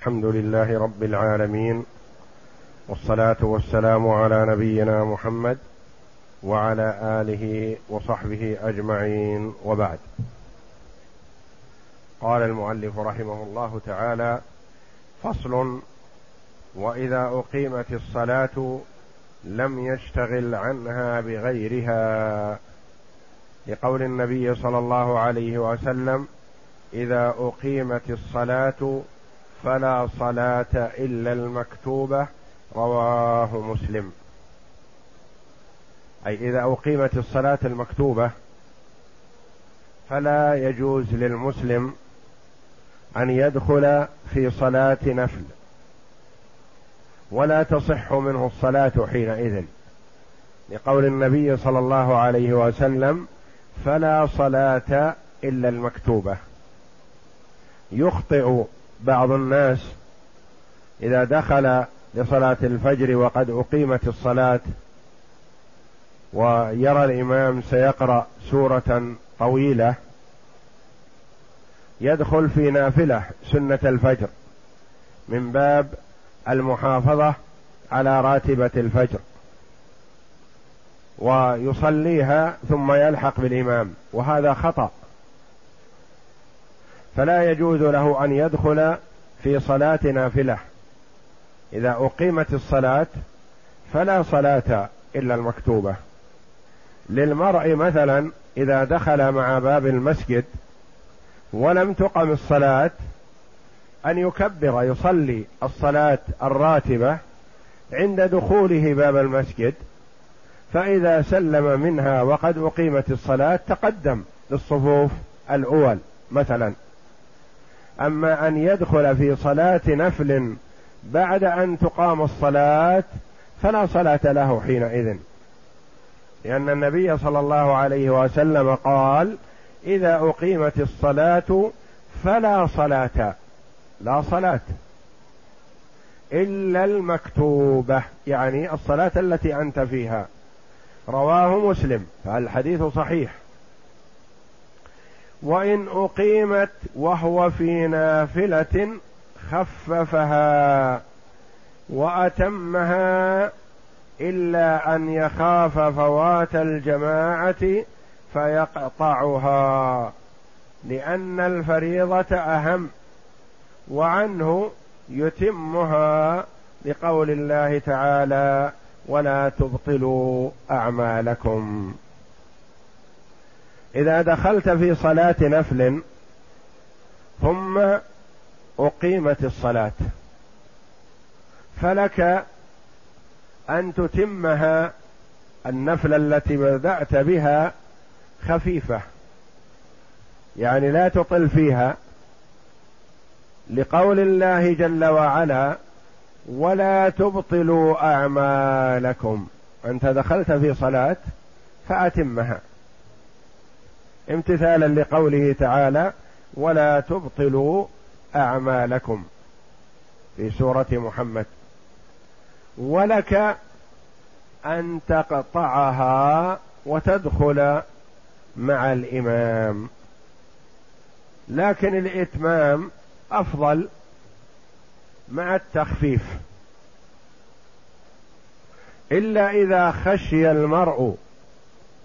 الحمد لله رب العالمين والصلاة والسلام على نبينا محمد وعلى آله وصحبه أجمعين وبعد. قال المؤلف رحمه الله تعالى فصل وإذا أقيمت الصلاة لم يشتغل عنها بغيرها لقول النبي صلى الله عليه وسلم إذا أقيمت الصلاة فلا صلاة إلا المكتوبة رواه مسلم. أي إذا أقيمت الصلاة المكتوبة فلا يجوز للمسلم أن يدخل في صلاة نفل ولا تصح منه الصلاة حينئذ. لقول النبي صلى الله عليه وسلم فلا صلاة إلا المكتوبة. يخطئ بعض الناس إذا دخل لصلاة الفجر وقد أقيمت الصلاة ويرى الإمام سيقرأ سورة طويلة يدخل في نافلة سنة الفجر من باب المحافظة على راتبة الفجر ويصليها ثم يلحق بالإمام وهذا خطأ. فلا يجوز له أن يدخل في صلاة نافلة. إذا أقيمت الصلاة فلا صلاة إلا المكتوبة. للمرء مثلا إذا دخل مع باب المسجد ولم تقم الصلاة أن يكبر يصلي الصلاة الراتبة عند دخوله باب المسجد فإذا سلم منها وقد أقيمت الصلاة تقدم للصفوف الأول مثلا. أما أن يدخل في صلاة نفل بعد أن تقام الصلاة فلا صلاة له حينئذ. لأن النبي صلى الله عليه وسلم قال إذا أقيمت الصلاة فلا صلاة لا صلاة إلا المكتوبة يعني الصلاة التي أنت فيها. رواه مسلم فالحديث صحيح. وإن أقيمت وهو في نافلة خففها وأتمها إلا أن يخاف فوات الجماعة فيقطعها لأن الفريضة أهم وعنه يتمها لقول الله تعالى ولا تبطلوا أعمالكم. إذا دخلت في صلاة نفل ثم أقيمت الصلاة فلك أن تتمها النفل التي بدأت بها خفيفة يعني لا تطل فيها لقول الله جل وعلا ولا تبطلوا أعمالكم أنت دخلت في صلاة فأتمها. امتثالا لقوله تعالى ولا تبطلوا أعمالكم في سورة محمد. ولك أن تقطعها وتدخل مع الإمام. لكن الإتمام أفضل مع التخفيف. إلا إذا خشي المرء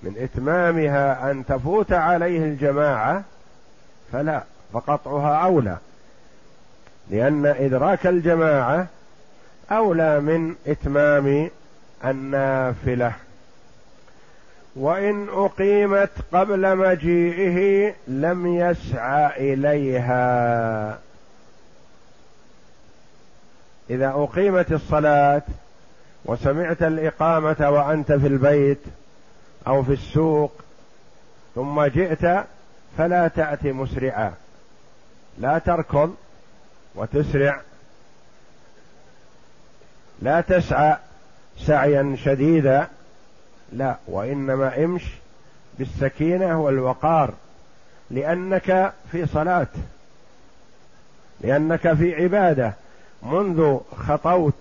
من إتمامها أن تفوت عليه الجماعة فلا فقطعها أولى. لأن إدراك الجماعة أولى من إتمام النافلة. وإن أقيمت قبل مجيئه لم يسعى إليها. إذا أقيمت الصلاة وسمعت الإقامة وأنت في البيت أو في السوق ثم جئت فلا تأتي مسرعا. لا تركض وتسرع. لا تسعى سعيا شديدا. لا وإنما امش بالسكينة والوقار لأنك في صلاة لأنك في عبادة. منذ خطوت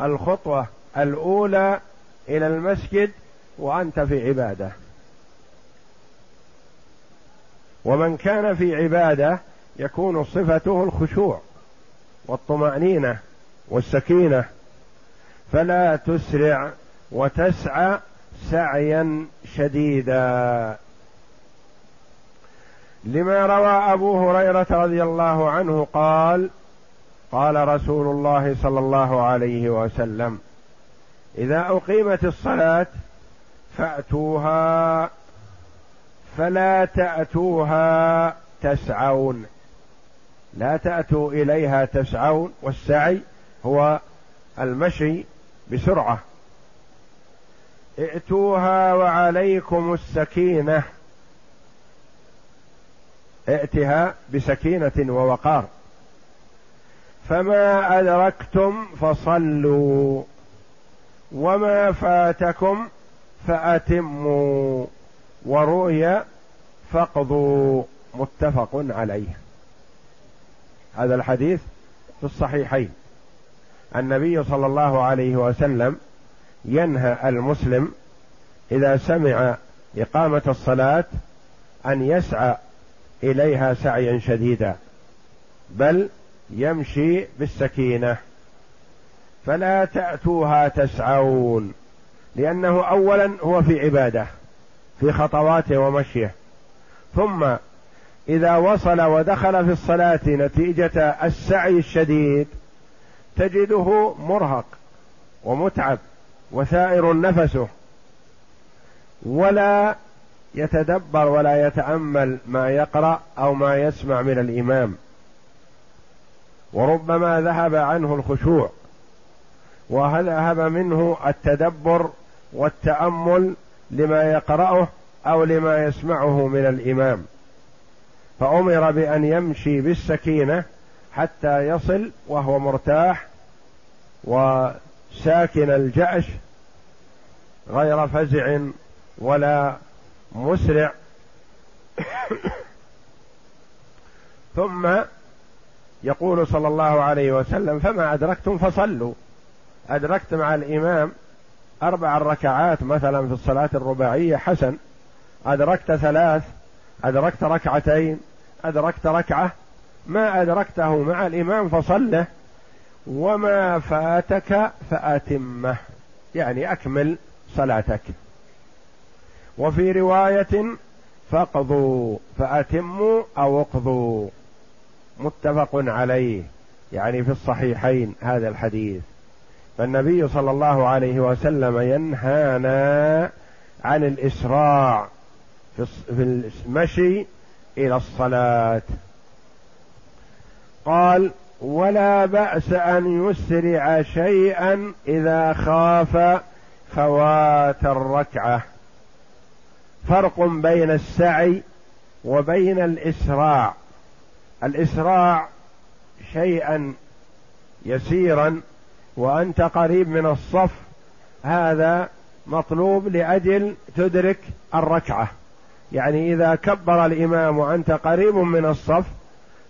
الخطوة الأولى إلى المسجد وأنت في عبادة. ومن كان في عبادة يكون صفته الخشوع والطمأنينة والسكينة. فلا تسرع وتسعى سعيا شديدا. لما روى أبو هريرة رضي الله عنه قال قال رسول الله صلى الله عليه وسلم إذا أقيمت الصلاة فأتوها فلا تأتوها تسعون. لا تأتوا إليها تسعون والسعي هو المشي بسرعة. ائتوها وعليكم السكينة. ائتها بسكينة ووقار. فما أدركتم فصلوا وما فاتكم فأتموا وروي فاقضوا متفق عليه. هذا الحديث في الصحيحين. النبي صلى الله عليه وسلم ينهى المسلم إذا سمع إقامة الصلاة أن يسعى إليها سعيا شديدا بل يمشي بالسكينة. فلا تأتوها تسعون. لأنه اولا هو في عبادة في خطواته ومشيه. ثم إذا وصل ودخل في الصلاة نتيجة السعي الشديد تجده مرهق ومتعب وثائر نفسه. ولا يتدبر ولا يتأمل ما يقرأ أو ما يسمع من الإمام. وربما ذهب عنه الخشوع وذهب منه التدبر والتأمل لما يقرأه أو لما يسمعه من الإمام. فأمر بأن يمشي بالسكينة حتى يصل وهو مرتاح وساكن الجأش غير فزع ولا مسرع. ثم يقول صلى الله عليه وسلم فما أدركتم فصلوا. أدركت مع الإمام أربع ركعات مثلا في الصلاة الرباعية حسن. أدركت ثلاث أدركت ركعتين أدركت ركعة ما أدركته مع الإمام فصله وما فاتك فأتمه. يعني أكمل صلاتك. وفي رواية فاقضوا فأتموا أو اقضوا. متفق عليه. يعني في الصحيحين هذا الحديث. فالنبي صلى الله عليه وسلم ينهانا عن الإسراع في المشي إلى الصلاة. قال ولا بأس أن يسرع شيئا إذا خاف فوات الركعة. فرق بين السعي وبين الإسراع. الإسراع شيئا يسيرا وأنت قريب من الصف هذا مطلوب لأجل تدرك الركعة. يعني إذا كبر الإمام وأنت قريب من الصف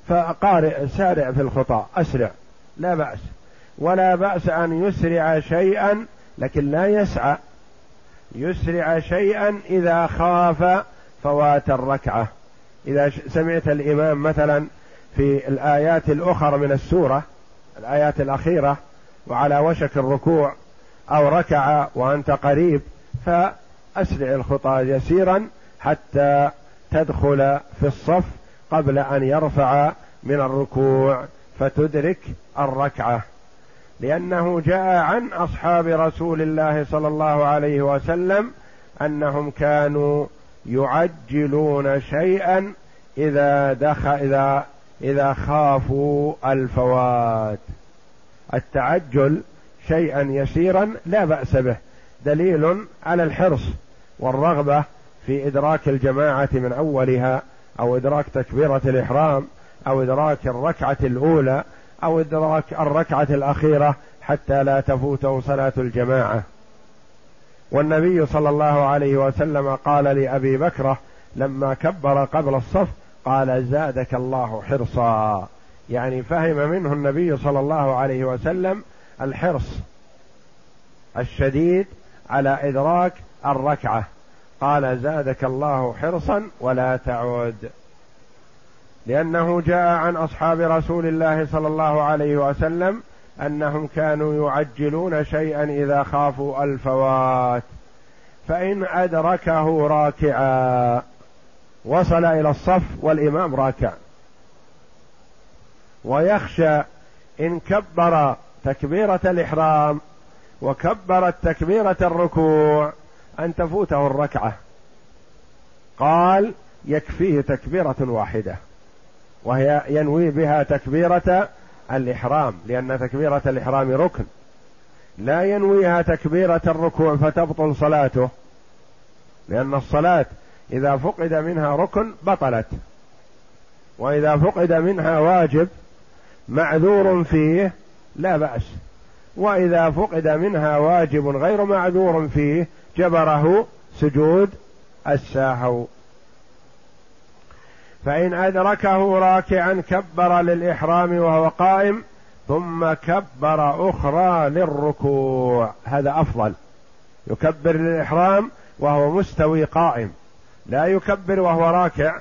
فقارئ سارع في الخطى أسرع لا بأس. ولا بأس أن يسرع شيئا لكن لا يسعى. يسرع شيئا إذا خاف فوات الركعة. إذا سمعت الإمام مثلا في الآيات الأخرى من السورة الآيات الأخيرة وعلى وشك الركوع أو ركع وأنت قريب فأسرع الخطى يسيرا حتى تدخل في الصف قبل أن يرفع من الركوع فتدرك الركعة. لأنه جاء عن أصحاب رسول الله صلى الله عليه وسلم أنهم كانوا يعجلون شيئا إذا دخل اذا إذا خافوا الفوات. التعجل شيئا يسيرا لا بأس به دليل على الحرص والرغبة في إدراك الجماعة من أولها أو إدراك تكبيرة الإحرام أو إدراك الركعة الأولى أو إدراك الركعة الأخيرة حتى لا تفوته صلاة الجماعة. والنبي صلى الله عليه وسلم قال لأبي بكرة لما كبر قبل الصف قال زادك الله حرصا. يعني فهم منه النبي صلى الله عليه وسلم الحرص الشديد على إدراك الركعة. قال زادك الله حرصا ولا تعود. لأنه جاء عن أصحاب رسول الله صلى الله عليه وسلم أنهم كانوا يعجلون شيئا إذا خافوا الفوات فإن أدركه راكعا وصل إلى الصف والإمام راكع. ويخشى إن كبر تكبيرة الإحرام وكبرت تكبيرة الركوع أن تفوته الركعة. قال يكفيه تكبيرة واحدة وهي ينوي بها تكبيرة الإحرام لأن تكبيرة الإحرام ركن. لا ينويها تكبيرة الركوع فتبطل صلاته لأن الصلاة إذا فقد منها ركن بطلت وإذا فقد منها واجب معذور فيه لا بأس. وإذا فقد منها واجب غير معذور فيه جبره سجود الساهو. فإن أدركه راكعا كبر للإحرام وهو قائم ثم كبر أخرى للركوع. هذا أفضل. يكبر للإحرام وهو مستوي قائم. لا يكبر وهو راكع.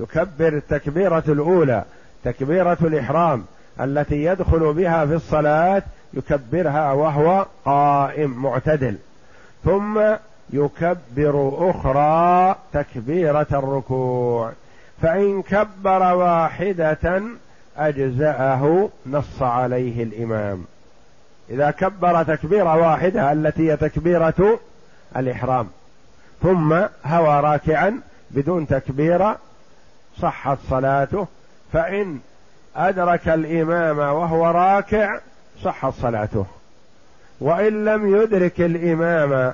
يكبر التكبيرة الأولى. تكبيرة الإحرام التي يدخل بها في الصلاة يكبرها وهو قائم معتدل. ثم يكبر أخرى تكبيرة الركوع. فإن كبر واحدة أجزأه نص عليه الإمام. إذا كبر تكبيرة واحدة التي هي تكبيرة الإحرام. ثم هوى راكعا بدون تكبيرة صحت صلاته فإن أدرك الإمام وهو راكع صحت صلاته. وإن لم يدرك الإمام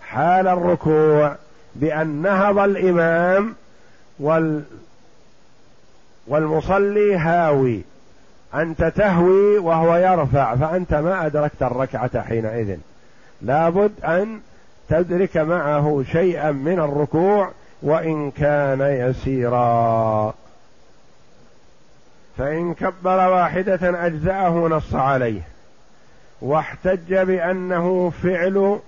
حال الركوع بأن نهض الإمام وال والمصلي هاوي. أنت تهوي وهو يرفع فأنت ما أدركت الركعة حينئذ. لابد أن تدرك معه شيئا من الركوع وإن كان يسيرا. فإن كبر واحدة أجزأه نص عليه. واحتج بأنه فعل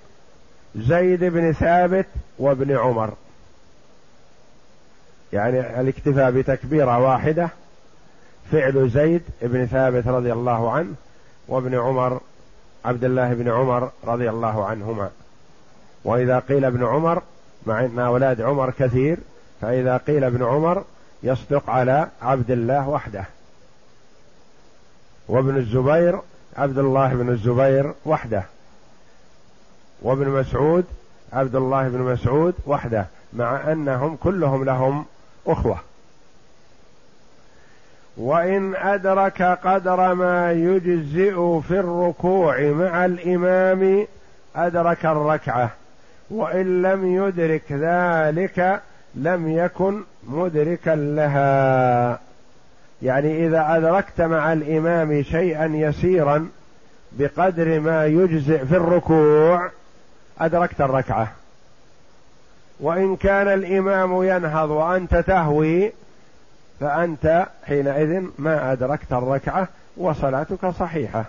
زيد بن ثابت وابن عمر. يعني الاكتفاء بتكبيرة واحدة فعل زيد بن ثابت رضي الله عنه وابن عمر عبد الله بن عمر رضي الله عنهما. وإذا قيل ابن عمر مع أن أولاد عمر كثير فإذا قيل ابن عمر يصدق على عبد الله وحده. وابن الزبير عبد الله بن الزبير وحده. وابن مسعود عبد الله بن مسعود وحده مع أنهم كلهم لهم أخوة. وإن أدرك قدر ما يجزئ في الركوع مع الإمام أدرك الركعة. وإن لم يدرك ذلك لم يكن مدركا لها. يعني إذا أدركت مع الإمام شيئا يسيرا بقدر ما يجزئ في الركوع أدركت الركعة. وإن كان الإمام ينهض وأنت تهوي فأنت حينئذ ما أدركت الركعة وصلاتك صحيحة.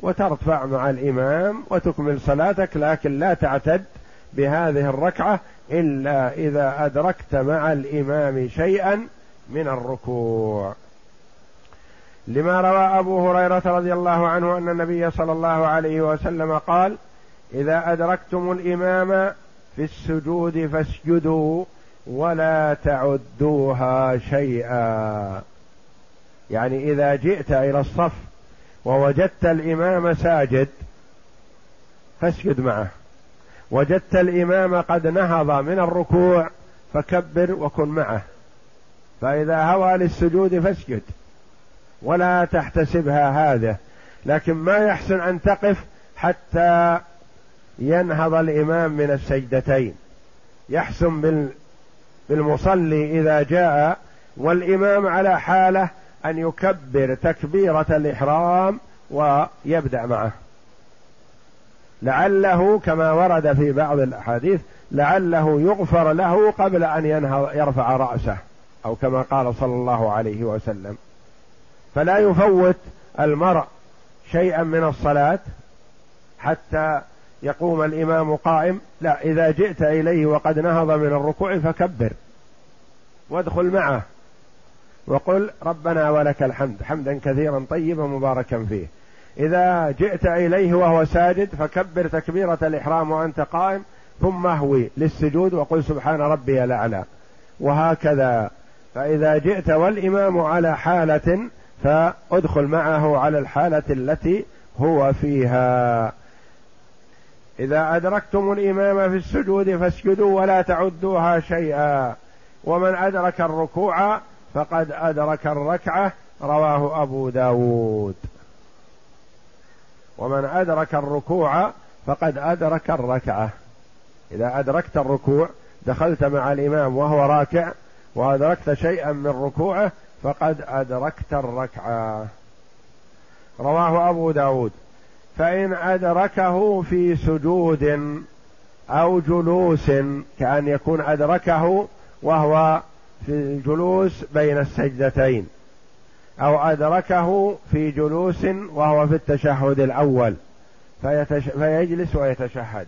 وترفع مع الإمام وتكمل صلاتك لكن لا تعتد بهذه الركعة إلا إذا أدركت مع الإمام شيئا من الركوع. لما روى أبو هريرة رضي الله عنه أن النبي صلى الله عليه وسلم قال إذا أدركتم الإمام في السجود فاسجدوا ولا تعدوها شيئا. يعني إذا جئت إلى الصف ووجدت الإمام ساجد فاسجد معه. وجدت الإمام قد نهض من الركوع فكبر وكن معه. فإذا هوى للسجود فاسجد ولا تحتسبها هذا. لكن ما يحسن أن تقف حتى ينهض الإمام من السجدتين. يحسن بالمصلي إذا جاء والإمام على حالة أن يكبر تكبيرة الإحرام ويبدأ معه. لعله كما ورد في بعض الأحاديث لعله يغفر له قبل أن ينهض يرفع رأسه. أو كما قال صلى الله عليه وسلم. فلا يفوت المرء شيئا من الصلاة حتى يقوم الإمام قائم. لا إذا جئت إليه وقد نهض من الركوع فكبر وادخل معه وقل ربنا ولك الحمد حمدا كثيرا طيبا مباركا فيه. إذا جئت إليه وهو ساجد فكبر تكبيرة الإحرام وأنت قائم ثم اهوي للسجود وقل سبحان ربي الأعلى. وهكذا فإذا جئت والإمام على حالة فادخل معه على الحالة التي هو فيها. إذا أدركتم الإمام في السجود فاسجدوا ولا تعدوها شيئا. ومن أدرك الركوع فقد أدرك الركعة رواه أبو داود. ومن أدرك الركوع فقد أدرك الركعة. إذا أدركت الركوع دخلت مع الإمام وهو راكع وأدركت شيئا من ركوعه فقد أدركت الركعة رواه أبو داود فإن أدركه في سجود أو جلوس كأن يكون أدركه وهو في الجلوس بين السجدتين أو أدركه في جلوس وهو في التشهد الأول. فيجلس ويتشهد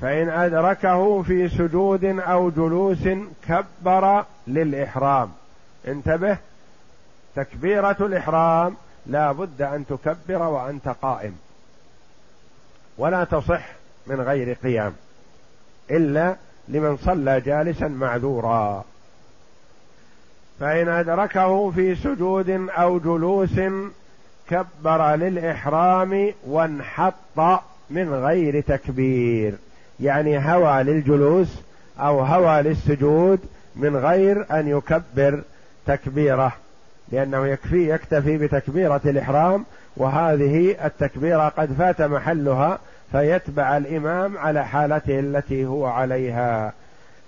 فإن أدركه في سجود أو جلوس كبر للإحرام. انتبه تكبيرة الإحرام لا بد أن تكبر وأنت قائم. ولا تصح من غير قيام إلا لمن صلى جالسا معذورا. فإن أدركه في سجود أو جلوس كبر للإحرام وانحط من غير تكبير. يعني هوى للجلوس أو هوى للسجود من غير أن يكبر تكبيره لأنه يكفي يكتفي بتكبيرة الإحرام وهذه التكبيرة قد فات محلها فيتبع الإمام على حالته التي هو عليها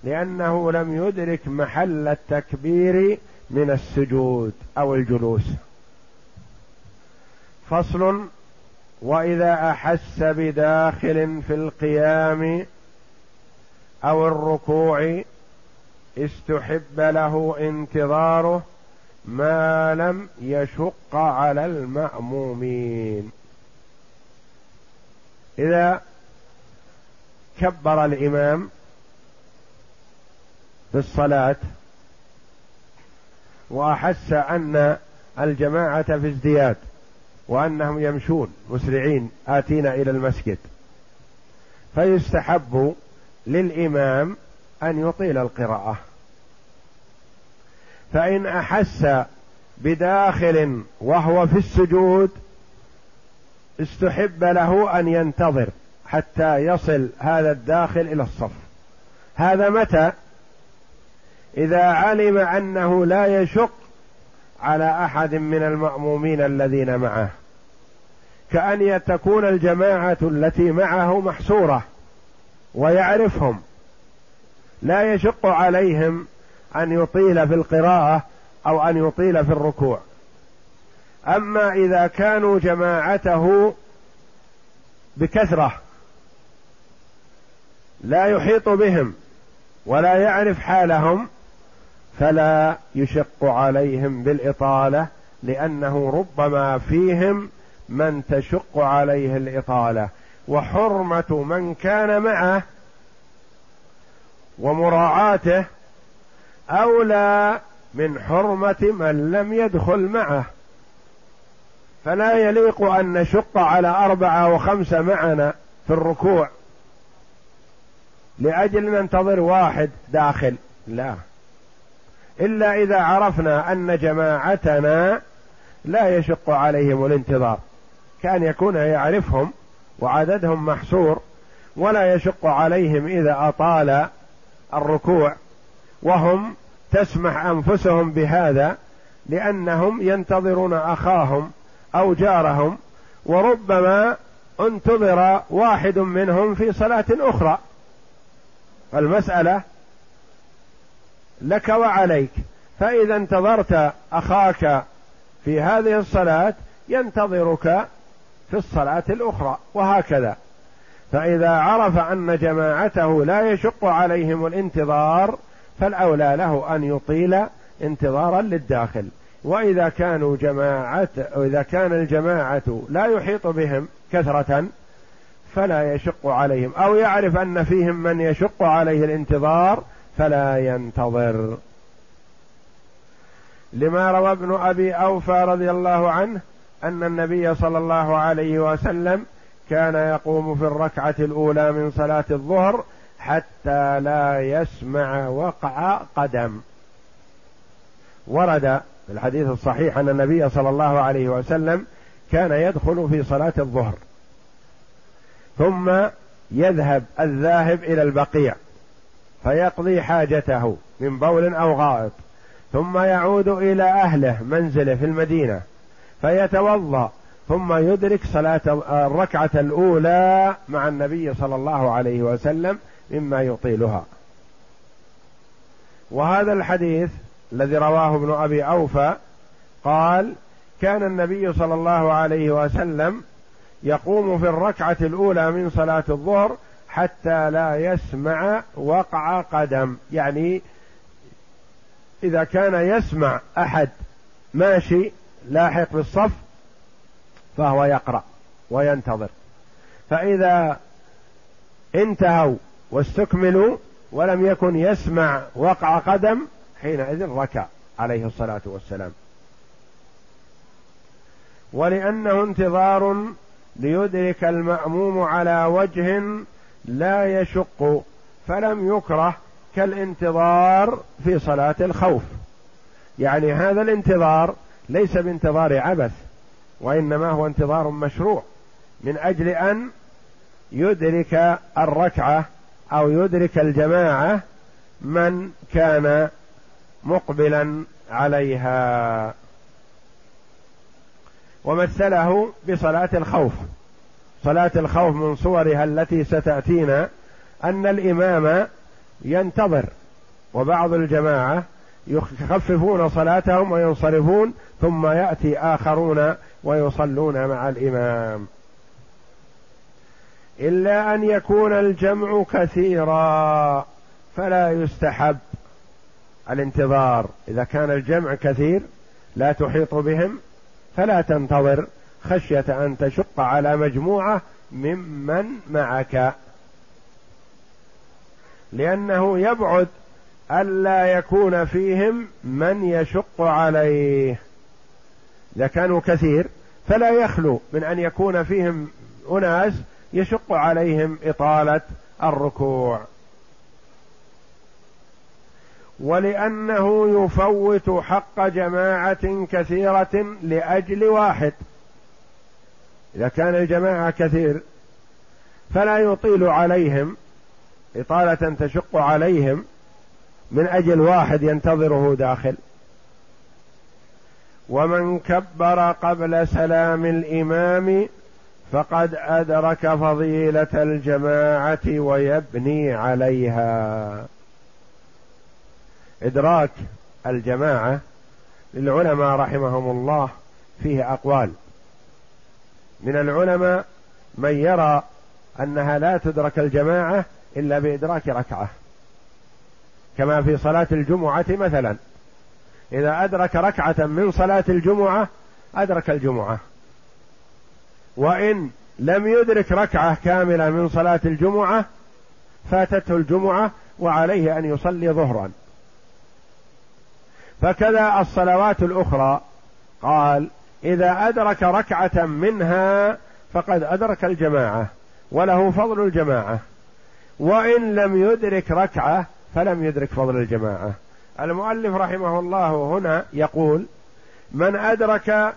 لأنه لم يدرك محل التكبير من السجود أو الجلوس. فصل وإذا أحس بداخل في القيام أو الركوع استحب له انتظاره ما لم يشق على المأمومين. إذا كبر الإمام في الصلاة وأحس أن الجماعة في ازدياد وأنهم يمشون مسرعين اتين إلى المسجد. فيستحب للإمام أن يطيل القراءة. فإن أحس بداخل وهو في السجود استحب له أن ينتظر حتى يصل هذا الداخل إلى الصف. هذا متى؟ إذا علم أنه لا يشق على أحد من المأمومين الذين معه. كأن تكون الجماعة التي معه محصورة ويعرفهم. لا يشق عليهم أن يطيل في القراءة أو أن يطيل في الركوع. أما إذا كانوا جماعته بكثرة لا يحيط بهم ولا يعرف حالهم فلا يشق عليهم بالإطالة لأنه ربما فيهم من تشق عليه الإطالة وحرمة من كان معه ومراعاته أولى من حرمة من لم يدخل معه. فلا يليق أن نشق على أربعة وخمسة معنا في الركوع لأجل ننتظر واحد داخل لا. إلا إذا عرفنا أن جماعتنا لا يشق عليهم الانتظار. كان يكون يعرفهم وعددهم محصور ولا يشق عليهم إذا أطال الركوع. وهم تسمح أنفسهم بهذا لأنهم ينتظرون أخاهم أو جارهم وربما انتظر واحد منهم في صلاة أخرى. المساله لك وعليك. فإذا انتظرت أخاك في هذه الصلاة ينتظرك في الصلاة الأخرى وهكذا. فإذا عرف أن جماعته لا يشق عليهم الانتظار فالأولى له أن يطيل انتظارا للداخل. وإذا كانوا جماعة إذا كان الجماعة لا يحيط بهم كثرة فلا يشق عليهم. أو يعرف أن فيهم من يشق عليه الانتظار فلا ينتظر. لما روى ابن أبي أوفى رضي الله عنه أن النبي صلى الله عليه وسلم كان يقوم في الركعة الأولى من صلاة الظهر حتى لا يسمع وقع قدم. ورد في الحديث الصحيح أن النبي صلى الله عليه وسلم كان يدخل في صلاة الظهر. ثم يذهب الذاهب إلى البقيع فيقضي حاجته من بول أو غائط. ثم يعود إلى أهله منزله في المدينة. فيتوضأ ثم يدرك صلاة الركعة الأولى مع النبي صلى الله عليه وسلم مما يطيلها. وهذا الحديث الذي رواه ابن أبي أوفى قال كان النبي صلى الله عليه وسلم يقوم في الركعة الأولى من صلاة الظهر حتى لا يسمع وقع قدم. يعني إذا كان يسمع أحد ماشي لاحق بالصف فهو يقرأ وينتظر. فإذا انتهوا واستكملوا ولم يكن يسمع وقع قدم حينئذ ركع عليه الصلاة والسلام. ولأنه انتظار ليدرك المأموم على وجه لا يشق فلم يكره كالانتظار في صلاة الخوف. يعني هذا الانتظار ليس بانتظار عبث وإنما هو انتظار مشروع من أجل أن يدرك الركعة أو يدرك الجماعة من كان مقبلا عليها. ومثله بصلاة الخوف. صلاة الخوف من صورها التي ستأتينا أن الإمام ينتظر وبعض الجماعة يخففون صلاتهم وينصرفون ثم يأتي آخرون ويصلون مع الإمام. إلا أن يكون الجمع كثيرا فلا يستحب الانتظار. إذا كان الجمع كثير لا تحيط بهم فلا تنتظر خشية أن تشق على مجموعة ممن معك. لأنه يبعد ألا يكون فيهم من يشق عليه. إذا كانوا كثير فلا يخلو من أن يكون فيهم أناس يشق عليهم إطالة الركوع. ولأنه يفوت حق جماعة كثيرة لأجل واحد. إذا كان الجماعة كثير فلا يطيل عليهم إطالة تشق عليهم من أجل واحد ينتظره داخل. ومن كبر قبل سلام الإمام فقد أدرك فضيلة الجماعة ويبني عليها. إدراك الجماعة للعلماء رحمهم الله فيه أقوال. من العلماء من يرى أنها لا تدرك الجماعة إلا بإدراك ركعة. كما في صلاة الجمعة مثلا. إذا أدرك ركعة من صلاة الجمعة أدرك الجمعة. وإن لم يدرك ركعة كاملة من صلاة الجمعة فاتته الجمعة وعليه أن يصلي ظهرا. فكذا الصلوات الأخرى. قال إذا أدرك ركعة منها فقد أدرك الجماعة وله فضل الجماعة. وإن لم يدرك ركعة فلم يدرك فضل الجماعة. المؤلف رحمه الله هنا يقول من أدرك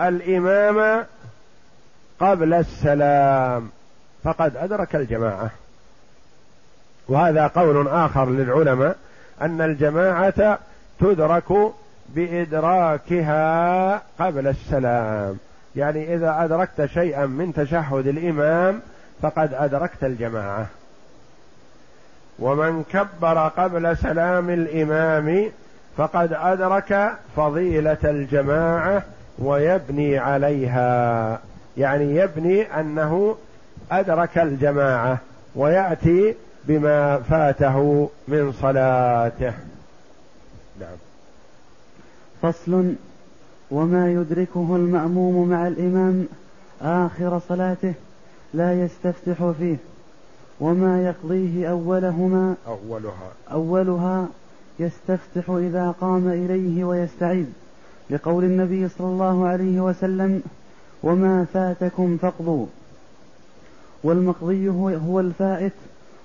الإمام قبل السلام فقد أدرك الجماعة. وهذا قول آخر للعلماء أن الجماعة تدرك بإدراكها قبل السلام. يعني إذا أدركت شيئا من تشهد الإمام فقد أدركت الجماعة. ومن كبر قبل سلام الإمام فقد أدرك فضيلة الجماعة ويبني عليها. يعني يبني أنه أدرك الجماعة ويأتي بما فاته من صلاته. نعم. فصل. وما يدركه المأموم مع الإمام آخر صلاته لا يستفتح فيه. وما يقضيه أولهما أولها. أولها يستفتح إذا قام إليه ويستعيذ لقول النبي صلى الله عليه وسلم وما فاتكم فاقضوا. والمقضي هو الفائت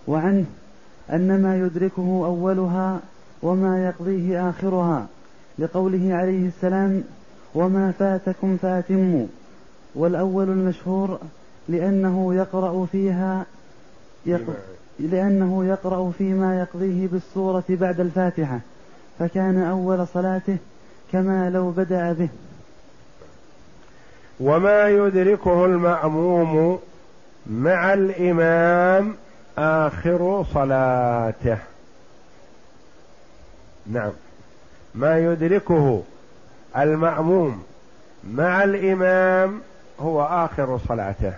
وعنه أن ما يدركه أولها وما يقضيه آخرها لقوله عليه السلام وما فاتكم فاتموا. والأول المشهور لأنه يقرأ فيها يق... لأنه يقرأ فيما يقضيه بالسورة بعد الفاتحة فكان أول صلاته كما لو بدأ به. وما يدركه المأموم مع الإمام آخر صلاته. نعم. ما يدركه المأموم مع الإمام هو آخر صلاته.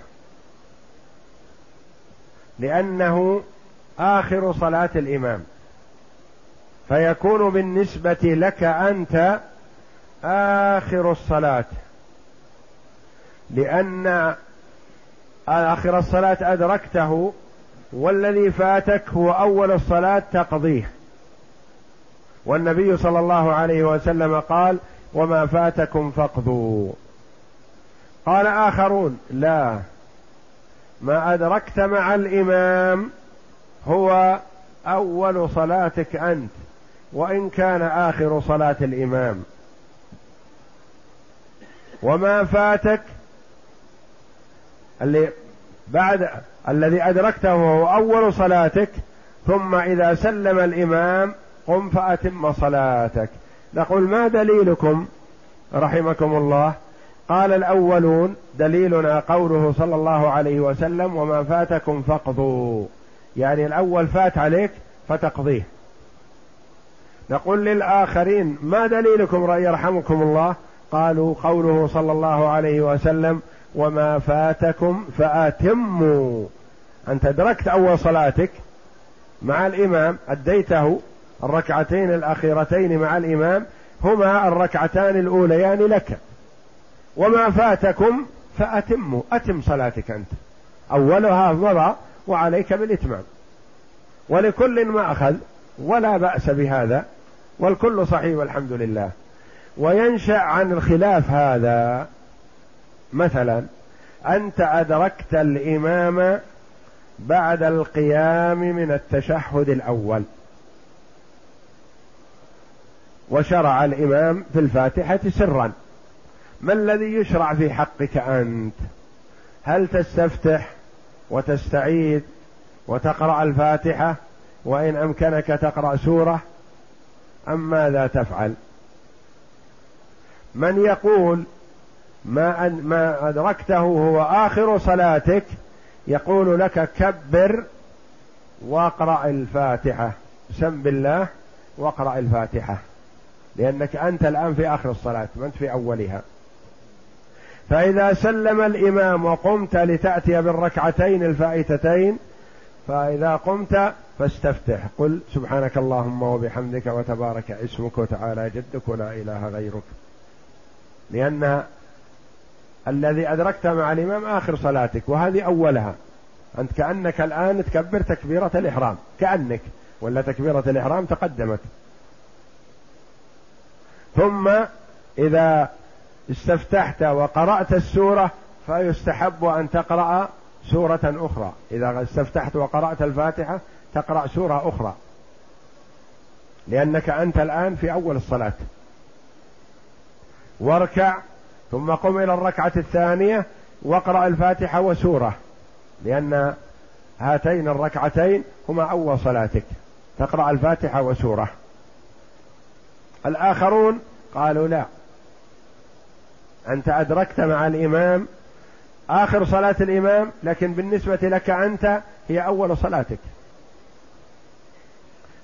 لأنه آخر صلاة الإمام. فيكون بالنسبة لك أنت آخر الصلاة. لأن آخر الصلاة أدركته والذي فاتك هو أول الصلاة تقضيه. والنبي صلى الله عليه وسلم قال وما فاتكم فاقضوا. قال آخرون لا. ما أدركت مع الإمام هو أول صلاتك أنت وإن كان آخر صلاة الإمام. وما فاتك؟ اللي بعد الذي أدركته هو أول صلاتك ثم إذا سلم الإمام قم فأتم صلاتك. نقول ما دليلكم رحمكم الله؟ قال الأولون دليلنا قوله صلى الله عليه وسلم وما فاتكم فاقضوا. يعني الأول فات عليك فتقضيه. نقول للآخرين ما دليلكم يرحمكم الله؟ قالوا قوله صلى الله عليه وسلم وما فاتكم فأتموا. أنت أدركت أول صلاتك مع الإمام أديته الركعتين الأخيرتين مع الإمام هما الركعتان الأوليان لك. وما فاتكم فأتموا أتم صلاتك أنت. أولها مضى وعليك بالإتمام. ولكل ما أخذ ولا بأس بهذا والكل صحيح والحمد لله. وينشأ عن الخلاف هذا مثلا أنت أدركت الإمام بعد القيام من التشهد الأول. وشرع الإمام في الفاتحة سرا. ما الذي يشرع في حقك أنت؟ هل تستفتح وتستعيذ وتقرأ الفاتحة وإن أمكنك تقرأ سورة؟ أم ماذا تفعل؟ من يقول ما ما أدركته هو آخر صلاتك يقول لك كبر واقرأ الفاتحة. سم بالله واقرأ الفاتحة. لأنك أنت الآن في آخر الصلاة ما أنت في أولها. فإذا سلم الإمام وقمت لتأتي بالركعتين الفائتتين فإذا قمت فاستفتح. قل سبحانك اللهم وبحمدك وتبارك اسمك وتعالى جدك ولا إله غيرك. لأن الذي أدركت مع الإمام آخر صلاتك وهذه أولها. أنت كأنك الآن تكبر تكبيرة الإحرام. كأنك. ولا تكبيرة الإحرام تقدمت. ثم إذا استفتحت وقرأت السورة فيستحب أن تقرأ سورة أخرى. إذا استفتحت وقرأت الفاتحة تقرأ سورة أخرى. لأنك أنت الآن في أول الصلاة. واركع ثم قم إلى الركعة الثانية واقرأ الفاتحة وسورة. لأن هاتين الركعتين هما أول صلاتك. تقرأ الفاتحة وسورة. الآخرون قالوا لا. أنت أدركت مع الإمام آخر صلاة الإمام لكن بالنسبة لك أنت هي أول صلاتك.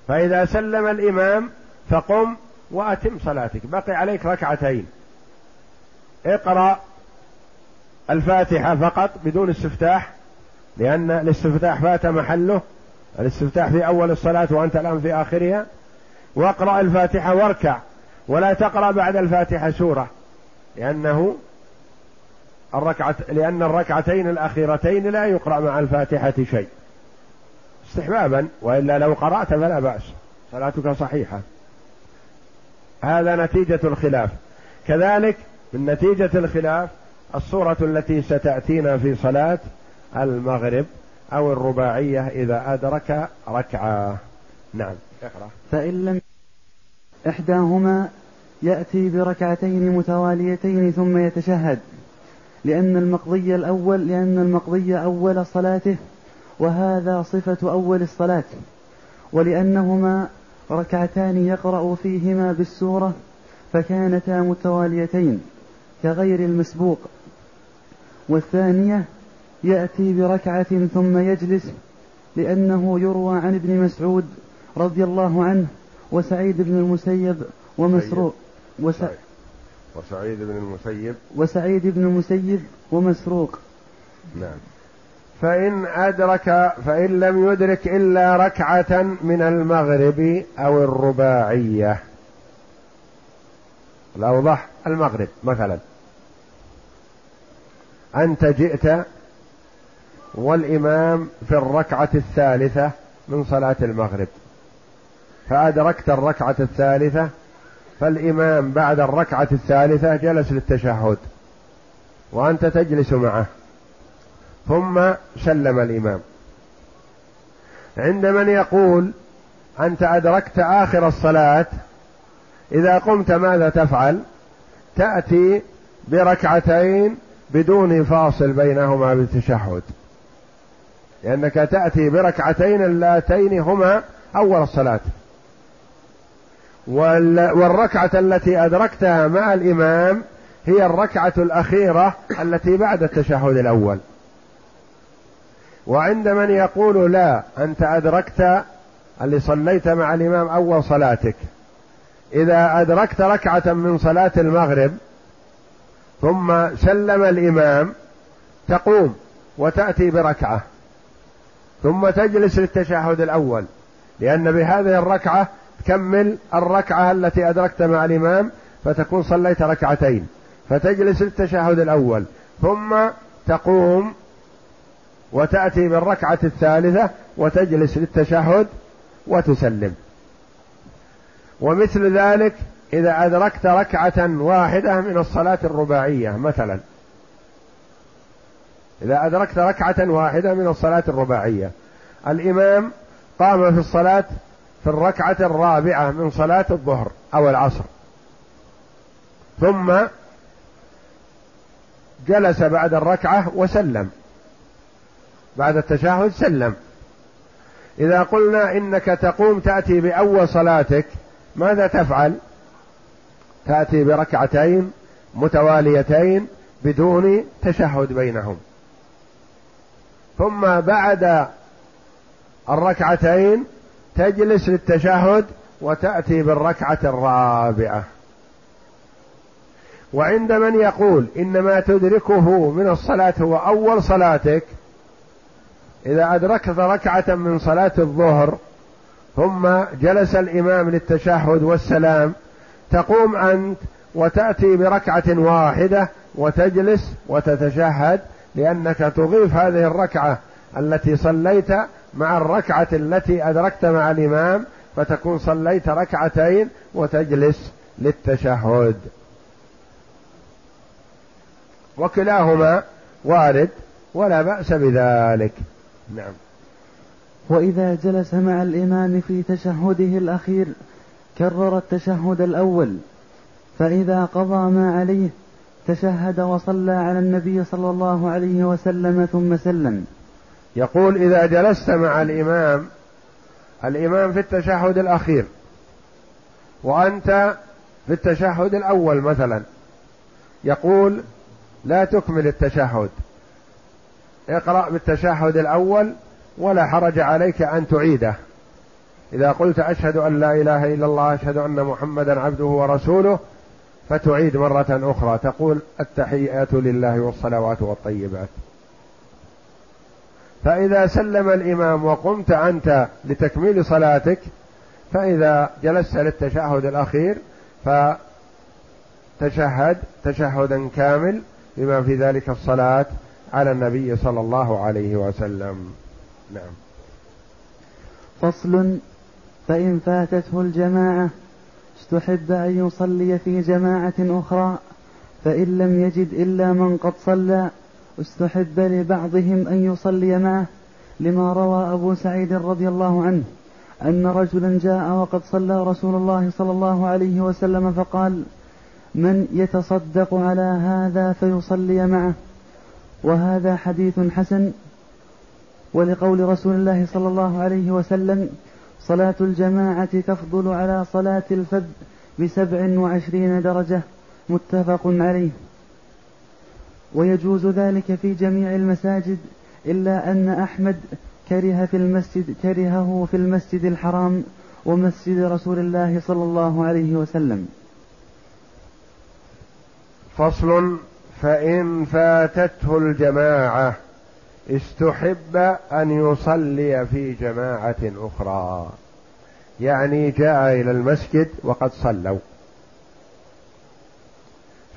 فإذا سلم الإمام فقم وأتم صلاتك. بقي عليك ركعتين. اقرأ الفاتحة فقط بدون استفتاح لأن الاستفتاح فات محله. الاستفتاح في أول الصلاة وأنت الآن في آخرها. واقرأ الفاتحة واركع ولا تقرأ بعد الفاتحة سورة. لأنه الركعة لأن الركعتين الأخيرتين لا يقرأ مع الفاتحة شيء. استحبابا وإلا لو قرأت فلا بأس. صلاتك صحيحة. هذا نتيجة الخلاف. كذلك من نتيجة الخلاف الصورة التي ستأتينا في صلاة المغرب أو الرباعية إذا أدرك ركعة. نعم. اقرأ فإن لم إحداهما يأتي بركعتين متواليتين ثم يتشهد لأن المقضي الأول لأن المقضي أول صلاته وهذا صفة أول الصلاة ولأنهما ركعتان يقرأ فيهما بالسورة فكانتا متواليتين كغير المسبوق. والثانية يأتي بركعة ثم يجلس لأنه يروى عن ابن مسعود رضي الله عنه وسعيد بن المسيب ومسروق. وس... وسعيد. بن المسيب. وسعيد بن المسيب ومسروق. نعم. فإن أدرك فإن لم يدرك إلا ركعة من المغرب أو الرباعية. الأوضح المغرب مثلا. أنت جئت والإمام في الركعة الثالثة من صلاة المغرب. فأدركت الركعة الثالثة فالإمام بعد الركعة الثالثة جلس للتشهد وأنت تجلس معه. ثم سلم الإمام. عند من يقول أنت أدركت آخر الصلاة إذا قمت ماذا تفعل؟ تأتي بركعتين بدون فاصل بينهما بالتشهد. لأنك تأتي بركعتين اللاتين هما أول الصلاة. والركعة التي أدركتها مع الإمام هي الركعة الأخيرة التي بعد التشهد الأول. وعند من يقول لا أنت أدركت اللي صليت مع الإمام أول صلاتك. إذا أدركت ركعة من صلاة المغرب ثم سلم الإمام تقوم وتأتي بركعة ثم تجلس للتشهد الأول. لأن بهذه الركعة تكمل الركعة التي أدركت مع الإمام فتكون صليت ركعتين فتجلس للتشهد الأول ثم تقوم وتأتي بالركعة الثالثة وتجلس للتشهد وتسلم. ومثل ذلك إذا أدركت ركعة واحدة من الصلاة الرباعية مثلا. إذا أدركت ركعة واحدة من الصلاة الرباعية الإمام قام في الصلاة في الركعة الرابعة من صلاة الظهر أو العصر. ثم جلس بعد الركعة وسلم. بعد التشهد سلم. إذا قلنا إنك تقوم تأتي بأول صلاتك ماذا تفعل؟ تأتي بركعتين متواليتين بدون تشهد بينهم. ثم بعد الركعتين تجلس للتشهد وتأتي بالركعة الرابعة. وعند من يقول إنما تدركه من الصلاة هو أول صلاتك إذا أدركت ركعة من صلاة الظهر ثم جلس الإمام للتشهد والسلام تقوم أنت وتأتي بركعة واحدة وتجلس وتتشهد لأنك تضيف هذه الركعة التي صليت مع الركعة التي أدركت مع الإمام فتكون صليت ركعتين وتجلس للتشهد. وكلاهما وارد ولا بأس بذلك. نعم. وإذا جلس مع الإمام في تشهده الأخير كرر التشهد الأول. فإذا قضى ما عليه تشهد وصلى على النبي صلى الله عليه وسلم ثم سلم. يقول إذا جلست مع الإمام الإمام في التشهد الأخير وأنت في التشهد الأول مثلا يقول لا تكمل التشهد. اقرأ بالتشهد الأول ولا حرج عليك أن تعيده. إذا قلت أشهد أن لا إله إلا الله أشهد أن محمدا عبده ورسوله فتعيد مرة أخرى. تقول التحيات لله والصلوات والطيبات. فإذا سلم الإمام وقمت أنت لتكميل صلاتك فإذا جلست للتشهد الأخير فتشهد تشهدا كامل بما في ذلك الصلاة على النبي صلى الله عليه وسلم. نعم. فصل فإن فاتته الجماعة استحب أن يصلي في جماعة أخرى فإن لم يجد إلا من قد صلى. استحب لبعضهم أن يصلي معه لما روى أبو سعيد رضي الله عنه أن رجلا جاء وقد صلى رسول الله صلى الله عليه وسلم فقال من يتصدق على هذا فيصلي معه وهذا حديث حسن. ولقول رسول الله صلى الله عليه وسلم صلاة الجماعة تفضل على صلاة الفذ بسبع وعشرين درجة متفق عليه. ويجوز ذلك في جميع المساجد إلا أن أحمد كره في المسجد كرهه في المسجد الحرام ومسجد رسول الله صلى الله عليه وسلم. فصل فإن فاتته الجماعة استحب أن يصلي في جماعة أخرى. يعني جاء إلى المسجد وقد صلوا.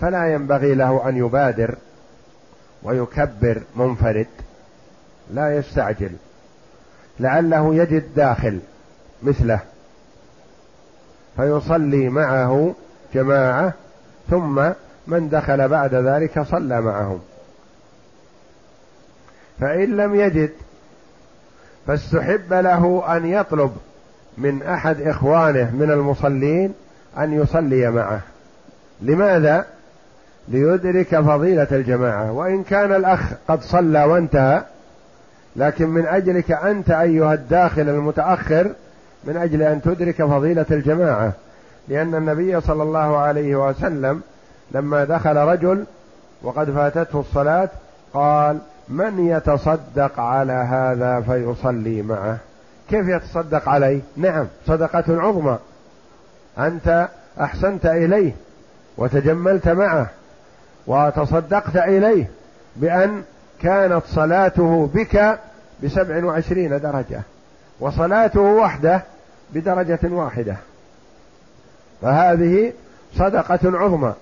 فلا ينبغي له أن يبادر. ويكبر منفرد لا يستعجل لعله يجد داخل مثله فيصلي معه جماعة ثم من دخل بعد ذلك صلى معهم. فإن لم يجد فاستحب له أن يطلب من أحد إخوانه من المصلين أن يصلي معه. لماذا؟ ليدرك فضيلة الجماعة. وإن كان الأخ قد صلى وانتهى لكن من أجلك أنت أيها الداخل المتأخر من أجل أن تدرك فضيلة الجماعة. لأن النبي صلى الله عليه وسلم لما دخل رجل وقد فاتته الصلاة قال من يتصدق على هذا فيصلي معه؟ كيف يتصدق عليه؟ نعم صدقة عظمى. أنت أحسنت إليه وتجملت معه. وتصدقت إليه بأن كانت صلاته بك بسبع وعشرين درجة وصلاته وحده بدرجة واحدة. فهذه صدقة عظمى.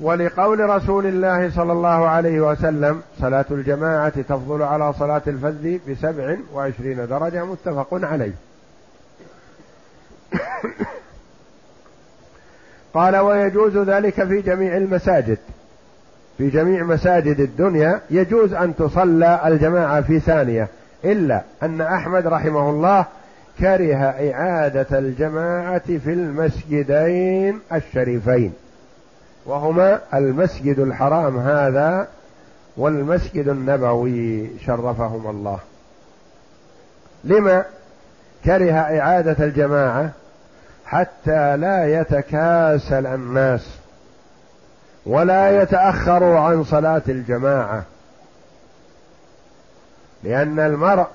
ولقول رسول الله صلى الله عليه وسلم صلاة الجماعة تفضل على صلاة الفذ بسبع وعشرين درجة متفق عليه. قال ويجوز ذلك في جميع المساجد. في جميع مساجد الدنيا يجوز أن تصلى الجماعة في ثانية إلا أن أحمد رحمه الله كره إعادة الجماعة في المسجدين الشريفين وهما المسجد الحرام هذا والمسجد النبوي شرفهما الله. لما كره إعادة الجماعة حتى لا يتكاسل الناس ولا يتأخروا عن صلاة الجماعة. لأن المرء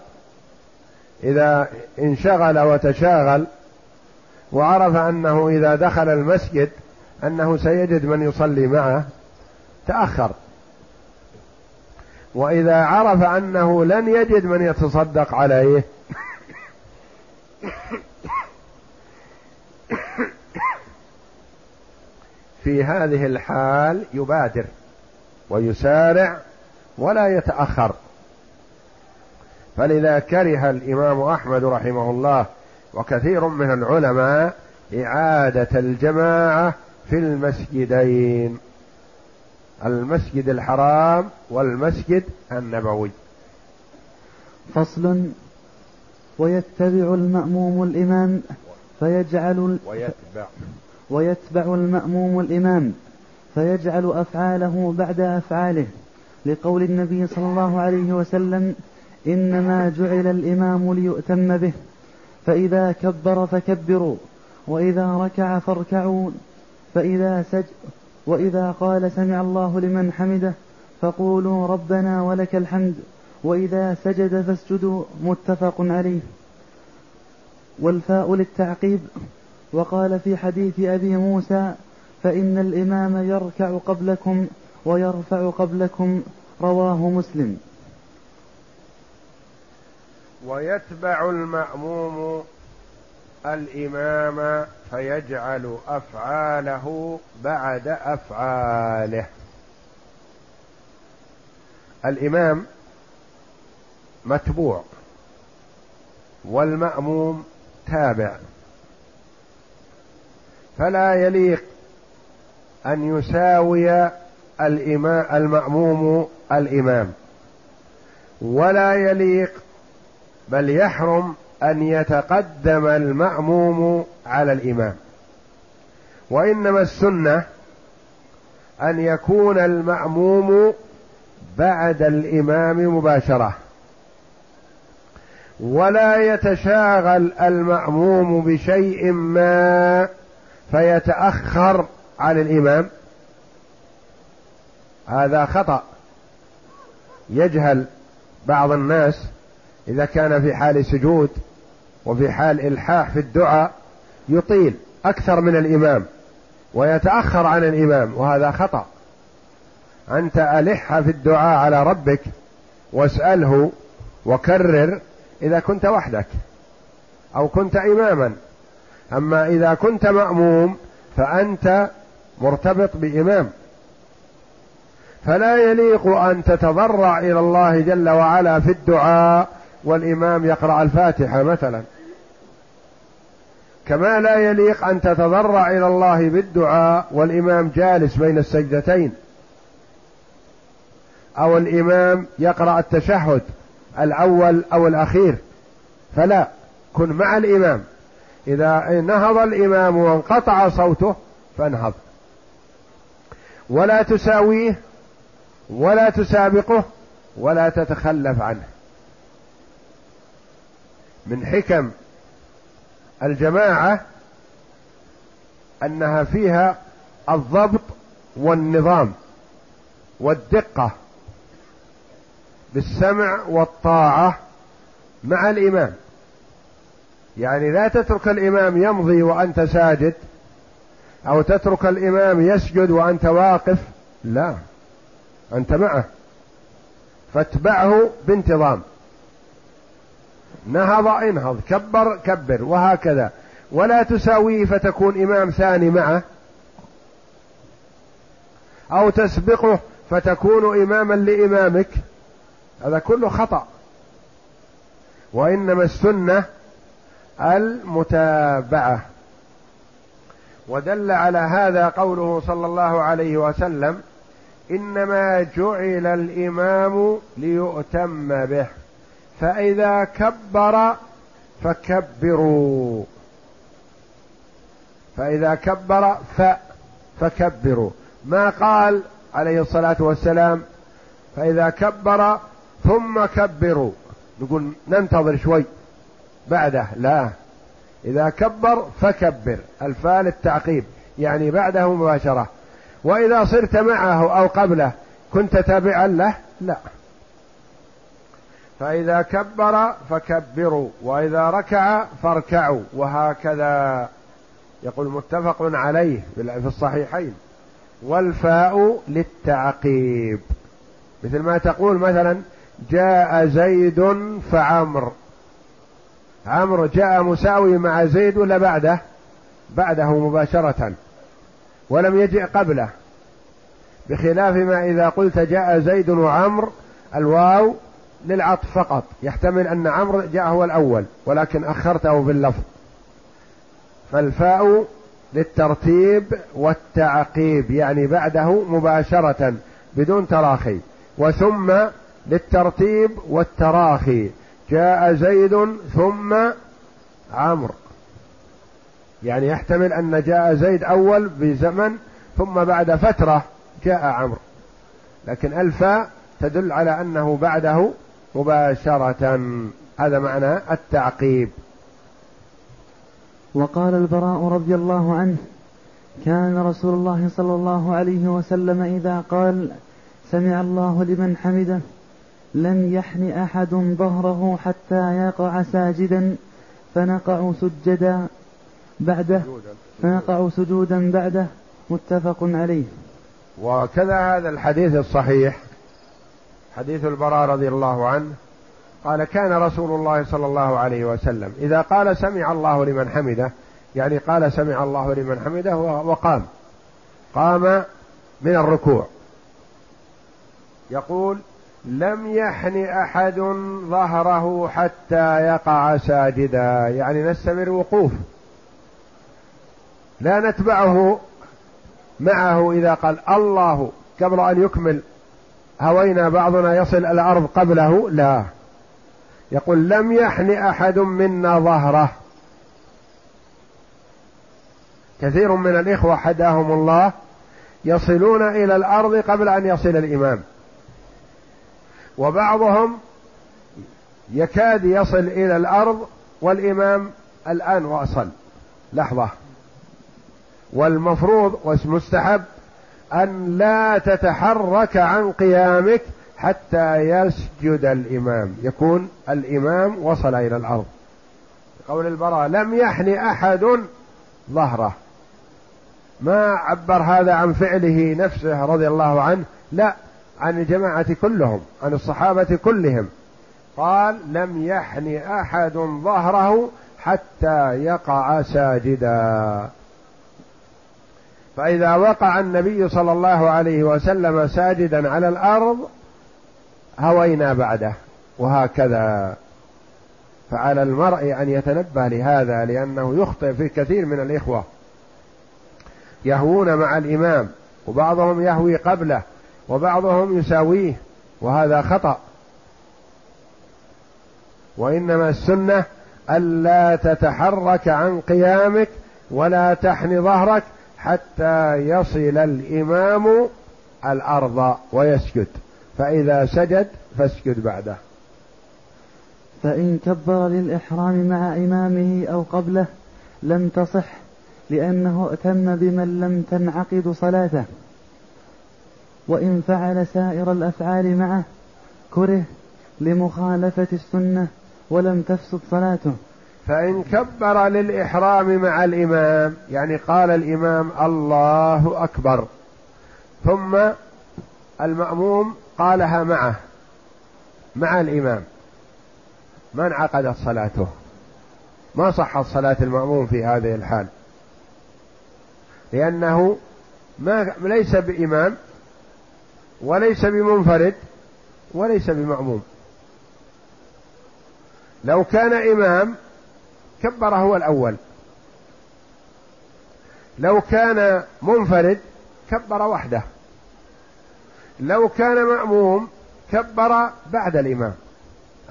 إذا انشغل وتشاغل وعرف أنه إذا دخل المسجد أنه سيجد من يصلي معه تأخر. وإذا عرف أنه لن يجد من يتصدق عليه في هذه الحال يبادر ويسارع ولا يتأخر. فلذا كره الإمام أحمد رحمه الله وكثير من العلماء إعادة الجماعة في المسجدين المسجد الحرام والمسجد النبوي. فصل. ويتبع المأموم الإمام فيجعل ويتبع. ويتبع المأموم الإمام فيجعل أفعاله بعد أفعاله. لقول النبي صلى الله عليه وسلم إنما جعل الإمام ليؤتم به فإذا كبر فكبروا وإذا ركع فاركعوا فإذا سج وإذا قال سمع الله لمن حمده فقولوا ربنا ولك الحمد وإذا سجد فاسجدوا متفق عليه. والفاء للتعقيب. وقال في حديث أبي موسى فإن الإمام يركع قبلكم ويرفع قبلكم رواه مسلم. ويتبع المأموم الإمام فيجعل أفعاله بعد أفعاله. الإمام متبوع والمأموم تابع. فلا يليق أن يساوي الإمام المأموم الإمام. ولا يليق بل يحرم أن يتقدم المأموم على الإمام. وإنما السنة أن يكون المأموم بعد الإمام مباشرة. ولا يتشاغل المأموم بشيء ما فيتأخر عن الإمام. هذا خطأ. يجهل بعض الناس إذا كان في حال سجود وفي حال إلحاح في الدعاء يطيل أكثر من الإمام ويتأخر عن الإمام وهذا خطأ. أنت ألح في الدعاء على ربك واسأله وكرر إذا كنت وحدك أو كنت إماما. أما إذا كنت مأموم فأنت مرتبط بإمام. فلا يليق أن تتضرع إلى الله جل وعلا في الدعاء والإمام يقرأ الفاتحة مثلا. كما لا يليق أن تتضرع إلى الله بالدعاء والإمام جالس بين السجدتين. أو الإمام يقرأ التشهد الأول أو الأخير. فلا كن مع الإمام. إذا نهض الإمام وانقطع صوته فانهض. ولا تساويه ولا تسابقه ولا تتخلف عنه. من حكم الجماعة أنها فيها الضبط والنظام والدقة. بالسمع والطاعة مع الإمام. يعني لا تترك الإمام يمضي وأنت ساجد أو تترك الإمام يسجد وأنت واقف لا أنت معه. فاتبعه بانتظام. نهض انهض كبر كبر وهكذا. ولا تساويه فتكون إمام ثاني معه. أو تسبقه فتكون إماما لإمامك. هذا كله خطأ. وإنما السنة المتابعة. ودل على هذا قوله صلى الله عليه وسلم إنما جعل الإمام ليؤتم به فإذا كبر فكبروا. فإذا كبر ف فكبروا. ما قال عليه الصلاة والسلام فإذا كبر ثم كبروا. نقول ننتظر شوي. بعده لا. إذا كبر فكبر. الفاء للتعقيب يعني بعده مباشرة. وإذا صرت معه أو قبله كنت تابعا له؟ لا. فإذا كبر فكبروا. وإذا ركع فاركعوا. وهكذا يقول متفق عليه في الصحيحين. والفاء للتعقيب. مثل ما تقول مثلا جاء زيد فعمر. عمرو جاء مساوي مع زيد ولا بعده؟ بعده مباشرة. ولم يجئ قبله. بخلاف ما إذا قلت جاء زيد وعمر الواو للعطف فقط. يحتمل أن عمرو جاء هو الأول ولكن أخرته باللفظ. فالفاء للترتيب والتعقيب يعني بعده مباشرة بدون تراخي. وثم للترتيب والتراخي. جاء زيد ثم عمرو. يعني يحتمل أن جاء زيد أول بزمن ثم بعد فترة جاء عمرو. لكن الفاء تدل على أنه بعده مباشرة. هذا معنى التعقيب. وقال البراء رضي الله عنه كان رسول الله صلى الله عليه وسلم إذا قال سمع الله لمن حمده لم يحن أحد ظهره حتى يقع ساجدا فنقع سجدا بعده فنقع سجودا بعده متفق عليه. وكذا هذا الحديث الصحيح حديث البراء رضي الله عنه قال كان رسول الله صلى الله عليه وسلم إذا قال سمع الله لمن حمده يعني قال سمع الله لمن حمده وقام قام من الركوع. يقول لم يحن أحد ظهره حتى يقع ساجدا. يعني نستمر وقوف. لا نتبعه معه إذا قال الله قبل أن يكمل. هوينا بعضنا يصل الأرض قبله؟ لا. يقول لم يحن أحد منا ظهره. كثير من الإخوة حداهم الله يصلون إلى الأرض قبل أن يصل الإمام. وبعضهم يكاد يصل إلى الأرض والإمام الآن وصل لحظة. والمفروض والمستحب أن لا تتحرك عن قيامك حتى يسجد الإمام. يكون الإمام وصل إلى الأرض. قول البراء لم يحن أحد ظهره. ما عبر هذا عن فعله نفسه رضي الله عنه؟ لا. عن الجماعة كلهم عن الصحابة كلهم. قال لم يحن أحد ظهره حتى يقع ساجدا. فإذا وقع النبي صلى الله عليه وسلم ساجدا على الأرض هوينا بعده وهكذا. فعلى المرء أن يتنبه لهذا لأنه يخطئ في كثير من الإخوة. يهوون مع الإمام وبعضهم يهوي قبله. وبعضهم يساويه وهذا خطأ. وإنما السنة ألا تتحرك عن قيامك ولا تحن ظهرك حتى يصل الإمام الأرض ويسجد. فإذا سجد فاسجد بعده. فإن كبر للإحرام مع إمامه أو قبله لم تصح لأنه ائتم بمن لم تنعقد صلاته. وإن فعل سائر الأفعال معه كره لمخالفة السنة ولم تفسد صلاته. فإن كبر للإحرام مع الإمام يعني قال الإمام الله أكبر. ثم المأموم قالها معه مع الإمام. ما انعقدت صلاته؟ ما صحت صلاة المأموم في هذه الحال. لأنه ما ليس بإمام وليس بمنفرد وليس بمأموم لو كان إمام كبر هو الأول. لو كان منفرد كبر وحده. لو كان مأموم كبر بعد الإمام.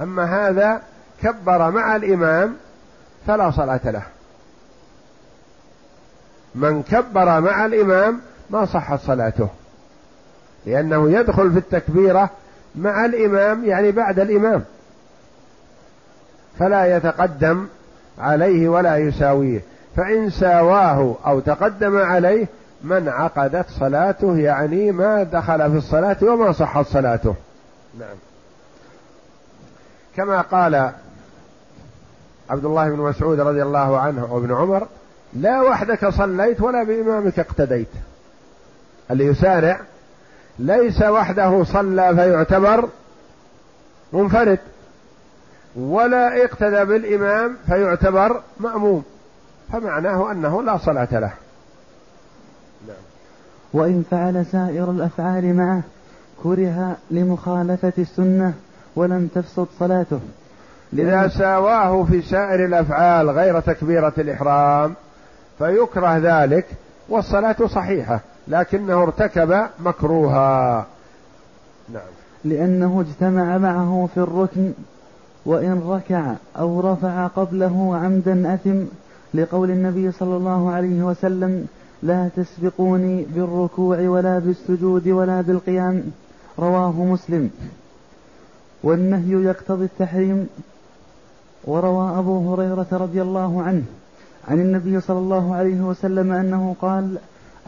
أما هذا كبر مع الإمام فلا صلاة له. من كبر مع الإمام ما صحت صلاته. لأنه يدخل في التكبيرة مع الإمام يعني بعد الإمام. فلا يتقدم عليه ولا يساويه. فإن ساواه أو تقدم عليه من عقدت صلاته يعني ما دخل في الصلاة وما صحت صلاته. نعم. كما قال عبد الله بن مسعود رضي الله عنه وابن عمر لا وحدك صليت ولا بإمامك اقتديت. اللي يسارع ليس وحده صلى فيعتبر منفرد ولا اقتدى بالإمام فيعتبر مأموم فمعناه أنه لا صلاة له. نعم. وإن فعل سائر الأفعال معه كره لمخالفة السنة ولم تفسد صلاته. إذا ساواه في سائر الأفعال غير تكبيرة الإحرام فيكره ذلك والصلاة صحيحة. لكنه ارتكب مكروها. نعم. لأنه اجتمع معه في الركن وإن ركع أو رفع قبله عمدا أثم لقول النبي صلى الله عليه وسلم لا تسبقوني بالركوع ولا بالسجود ولا بالقيام. رواه مسلم. والنهي يقتضي التحريم. وروى أبو هريرة رضي الله عنه عن النبي صلى الله عليه وسلم أنه قال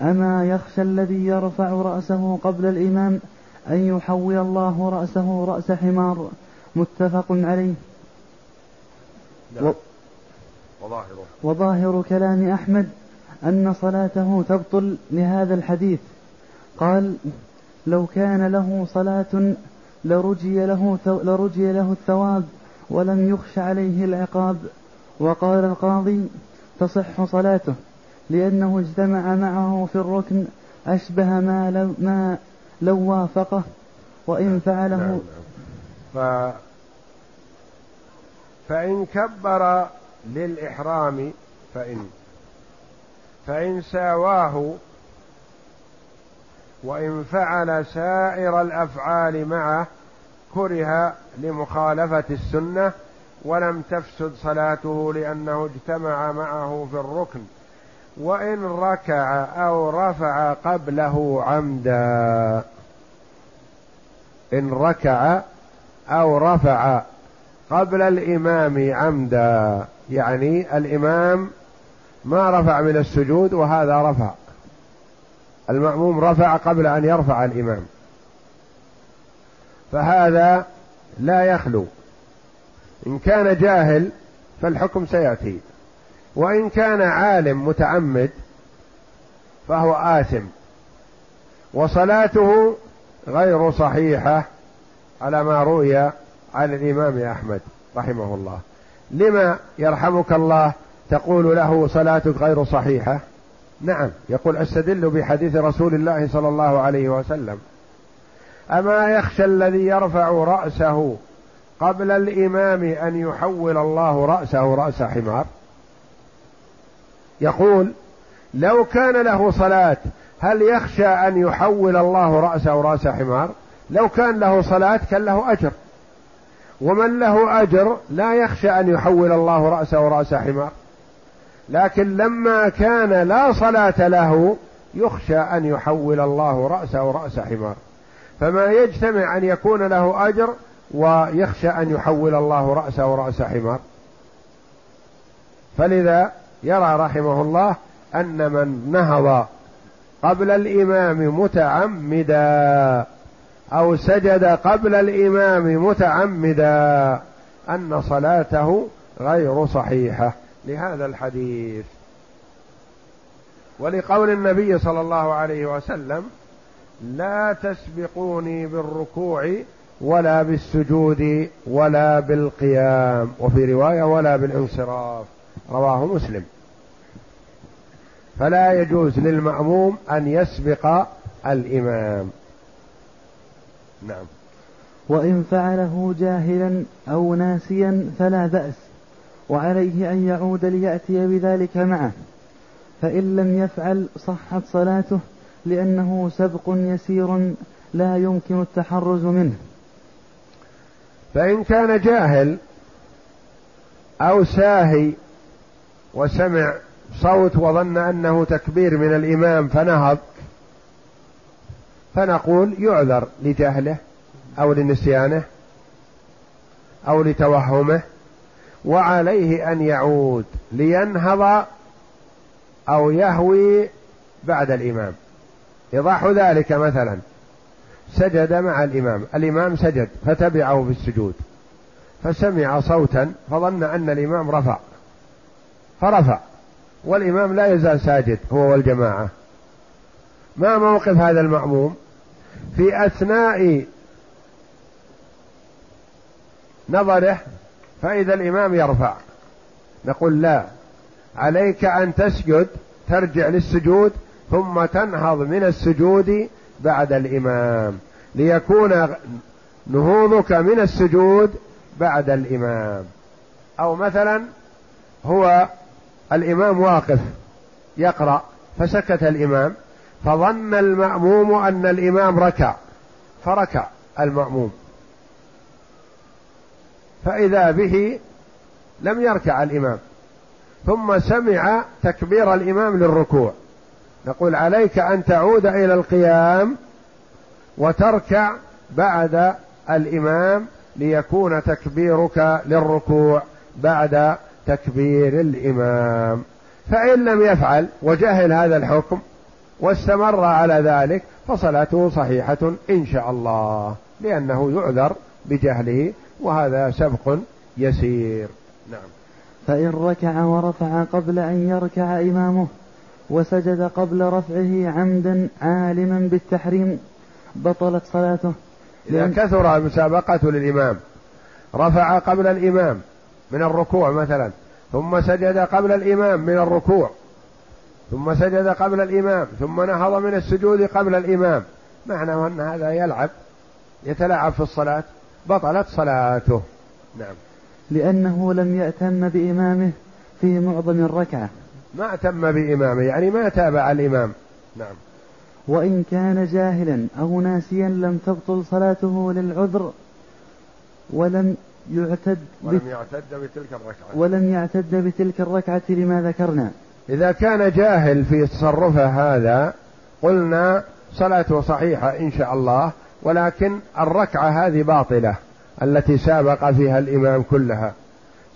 أما يخشى الذي يرفع رأسه قبل الإمام أن يحول الله رأسه رأس حمار؟ متفق عليه. وظاهره. وظاهر كلام أحمد أن صلاته تبطل لهذا الحديث. قال لو كان له صلاة لرجي له لرجي له الثواب ولم يخش عليه العقاب. وقال القاضي تصح صلاته. لأنه اجتمع معه في الركن أشبه ما لو, ما لو وافقه وإن نعم، فعله. نعم. ف فإن كبر للإحرام فإن فإن ساواه وإن فعل سائر الأفعال معه كره لمخالفة السنة ولم تفسد صلاته لأنه اجتمع معه في الركن. وإن ركع أو رفع قبله عمدا. إن ركع أو رفع قبل الإمام عمدا. يعني الإمام ما رفع من السجود وهذا رفع. المأموم رفع قبل أن يرفع الإمام. فهذا لا يخلو. إن كان جاهل فالحكم سيأتي. وإن كان عالم متعمد فهو آثم وصلاته غير صحيحة على ما روي عن الإمام أحمد رحمه الله. لما يرحمك الله تقول له صلاتك غير صحيحة؟ نعم يقول أستدل بحديث رسول الله صلى الله عليه وسلم. أما يخشى الذي يرفع رأسه قبل الإمام أن يحول الله رأسه رأس حمار؟ يقول لو كان له صلاة هل يخشى أن يحول الله رأسه رأس حمار؟ لو كان له صلاة كان له أجر. ومن له أجر لا يخشى أن يحول الله رأسه رأس حمار. لكن لما كان لا صلاة له يخشى أن يحول الله رأسه رأس حمار. فما يجتمع أن يكون له أجر ويخشى أن يحول الله رأسه رأس حمار. فلذا يرى رحمه الله أن من نهض قبل الإمام متعمدا أو سجد قبل الإمام متعمدا أن صلاته غير صحيحة. لهذا الحديث. ولقول النبي صلى الله عليه وسلم لا تسبقوني بالركوع ولا بالسجود ولا بالقيام. وفي رواية ولا بالانصراف. رواه مسلم. فلا يجوز للمأموم أن يسبق الإمام. نعم. وإن فعله جاهلا أو ناسيا فلا بأس وعليه أن يعود ليأتي بذلك معه. فإن لم يفعل صحت صلاته لأنه سبق يسير لا يمكن التحرز منه. فإن كان جاهل أو ساهي وسمع صوت وظن أنه تكبير من الإمام فنهض فنقول يعذر لجهله أو لنسيانه أو لتوهمه وعليه أن يعود لينهض أو يهوي بعد الإمام. ايضاح ذلك مثلا. سجد مع الإمام. الإمام سجد فتبعه في السجود. فسمع صوتا فظن أن الإمام رفع. فرفع. والإمام لا يزال ساجد هو والجماعة. ما موقف هذا المأموم؟ في أثناء نظره فإذا الإمام يرفع. نقول لا عليك أن تسجد ترجع للسجود ثم تنهض من السجود بعد الإمام. ليكون نهوضك من السجود بعد الإمام. أو مثلا هو الإمام واقف يقرأ فسكت الإمام فظن المأموم أن الإمام ركع فركع المأموم. فإذا به لم يركع الإمام. ثم سمع تكبير الإمام للركوع. نقول عليك أن تعود إلى القيام وتركع بعد الإمام ليكون تكبيرك للركوع بعد تكبير الإمام. فإن لم يفعل وجهل هذا الحكم واستمر على ذلك فصلاته صحيحة إن شاء الله لأنه يعذر بجهله وهذا سبق يسير. نعم. فإن ركع ورفع قبل أن يركع إمامه وسجد قبل رفعه عمدا عالما بالتحريم بطلت صلاته. إذا كثر مسابقة للإمام رفع قبل الإمام من الركوع مثلا. ثم سجد قبل الإمام من الركوع. ثم سجد قبل الإمام. ثم نهض من السجود قبل الإمام. معنى أن هذا يلعب يتلاعب في الصلاة. بطلت صلاته. نعم. لأنه لم يأتم بإمامه في معظم الركعة. ما أتم بإمامه يعني ما تابع الإمام. نعم. وإن كان جاهلا أو ناسيا لم تبطل صلاته للعذر ولم يعتد ولم يعتد بتلك الركعة. ولم يعتد بتلك الركعة لما ذكرنا؟ إذا كان جاهل في تصرفه هذا قلنا صلاته صحيحة إن شاء الله ولكن الركعة هذه باطلة التي سابق فيها الإمام كلها.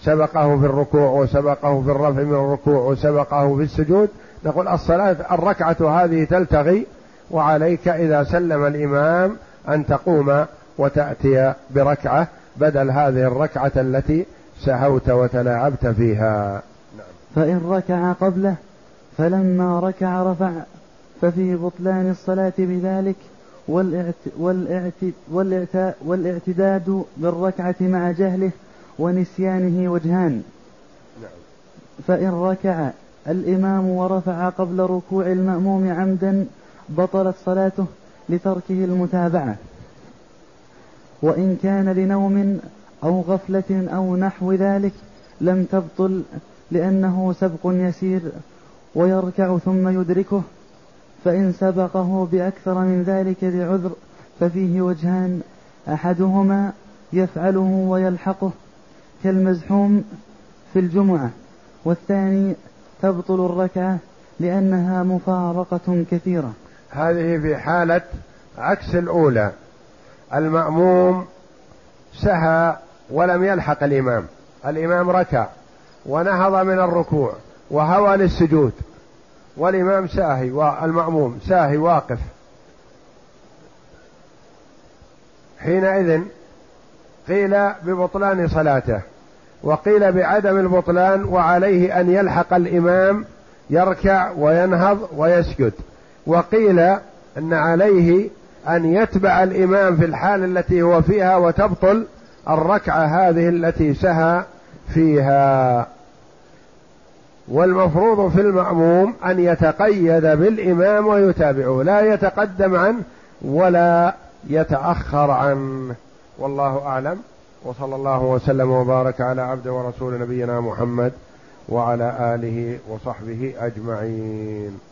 سبقه في الركوع وسبقه في الرفع من الركوع وسبقه في السجود. نقول الصلاة الركعة هذه تلتغي وعليك إذا سلم الإمام أن تقوم وتأتي بركعة. بدل هذه الركعة التي سهوت وتلاعبت فيها نعم. فإن ركع قبله فلما ركع رفع ففي بطلان الصلاة بذلك والاعت والاعت والاعت والإعتداد بالركعة مع جهله ونسيانه وجهان نعم. فإن ركع الإمام ورفع قبل ركوع المأموم عمدا بطلت صلاته لتركه المتابعة وإن كان لنوم أو غفلة أو نحو ذلك لم تبطل لأنه سبق يسير ويركع ثم يدركه فإن سبقه بأكثر من ذلك لعذر ففيه وجهان أحدهما يفعله ويلحقه كالمزحوم في الجمعة والثاني تبطل الركعة لأنها مفارقة كثيرة. هذه في حالة عكس الأولى. المأموم سهى ولم يلحق الإمام. الإمام ركع ونهض من الركوع وهوى للسجود. والإمام ساهي والمأموم ساهي واقف. حينئذ قيل ببطلان صلاته وقيل بعدم البطلان وعليه أن يلحق الإمام يركع وينهض ويسجد. وقيل أن عليه أن يتبع الإمام في الحال التي هو فيها وتبطل الركعة هذه التي سهى فيها. والمفروض في المأموم أن يتقيد بالإمام ويتابعه لا يتقدم عنه ولا يتأخر عنه. والله أعلم. وصلى الله وسلم وبارك على عبد ورسول نبينا محمد وعلى آله وصحبه أجمعين.